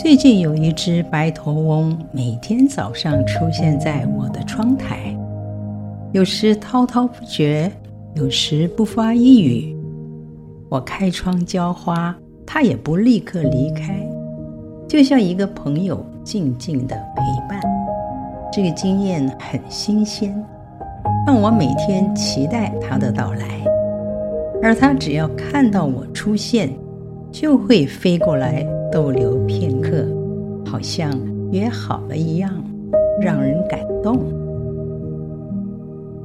最近有一只白头翁，每天早上出现在我的窗台，有时滔滔不绝，有时不发一语。我开窗浇花，它也不立刻离开，就像一个朋友静静的陪伴。这个经验很新鲜，让我每天期待它的到来。而它只要看到我出现，就会飞过来逗留片刻，好像约好了一样，让人感动。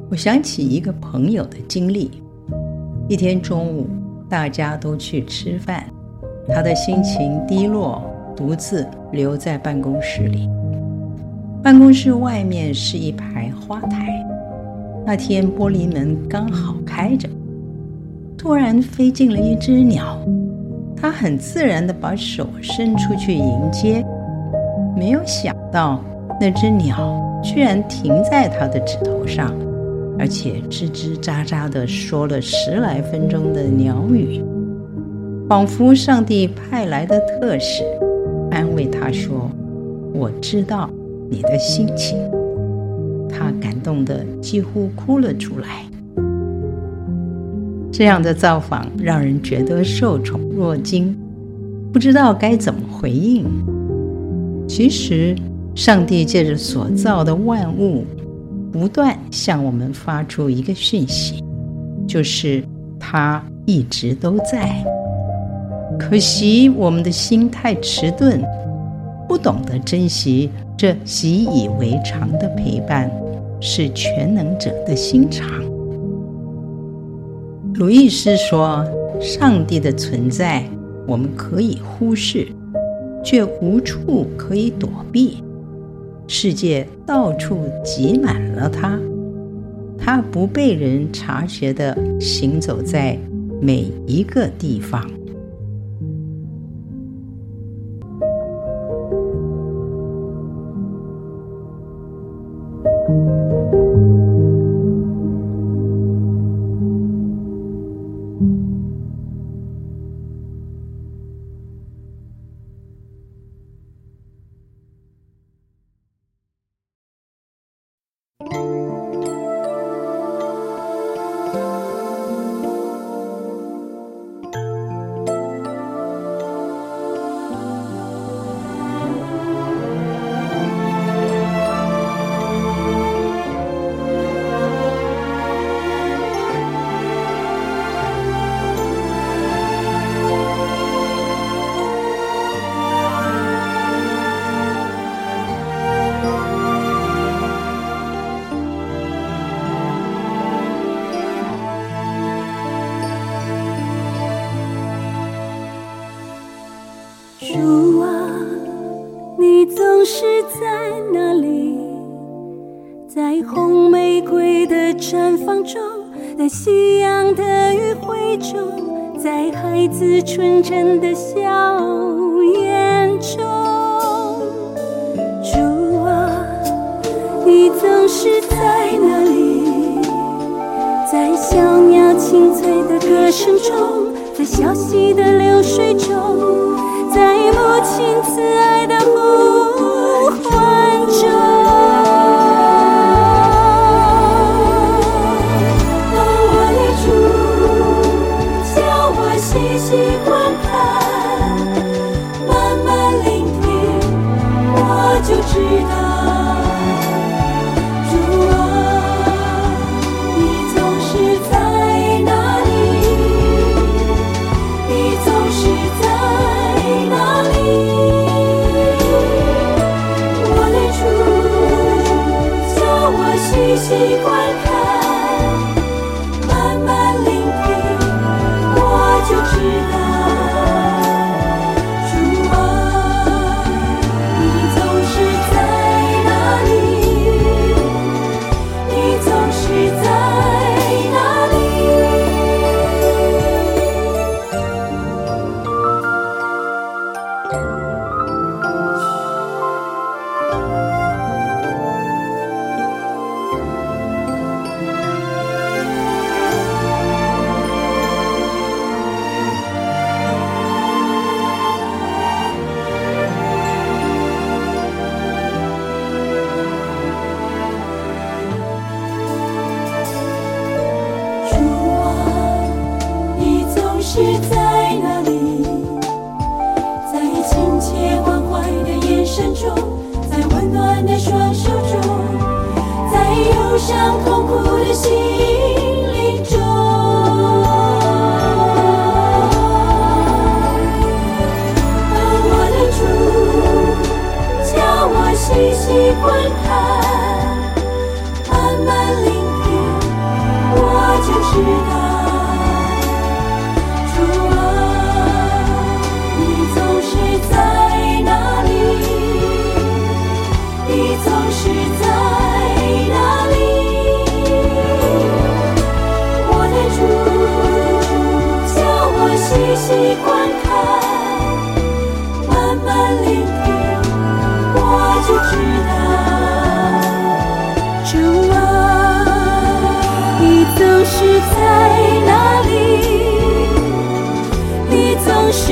我想起一个朋友的经历：一天中午，大家都去吃饭，他的心情低落，独自留在办公室里。办公室外面是一排花台，那天玻璃门刚好开着。突然飞进了一只鸟，他很自然地把手伸出去迎接，没有想到那只鸟居然停在他的指头上，而且吱吱喳喳地说了十来分钟的鸟语，仿佛上帝派来的特使，安慰他说：“我知道你的心情。”他感动得几乎哭了出来。这样的造访让人觉得受宠若惊，不知道该怎么回应。其实，上帝借着所造的万物，不断向我们发出一个讯息，就是他一直都在。可惜我们的心太迟钝，不懂得珍惜这习以为常的陪伴，是全能者的心肠。路易斯说：“上帝的存在，我们可以忽视，却无处可以躲避。世界到处挤满了他，他不被人察觉的行走在每一个地方。”主啊，你总是在哪里？在红玫瑰的绽放中，在夕阳的余晖中，在孩子纯真的笑颜中。主啊，你总是在哪里？在小鸟清脆的歌声中，在小溪的流水中。在母亲慈爱的呼唤中，哦，我的主，叫我细细观看，慢慢聆听，我就知道。伤痛苦的心灵中。我的主，叫我细细观看，慢慢聆听，我就知道。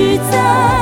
实在。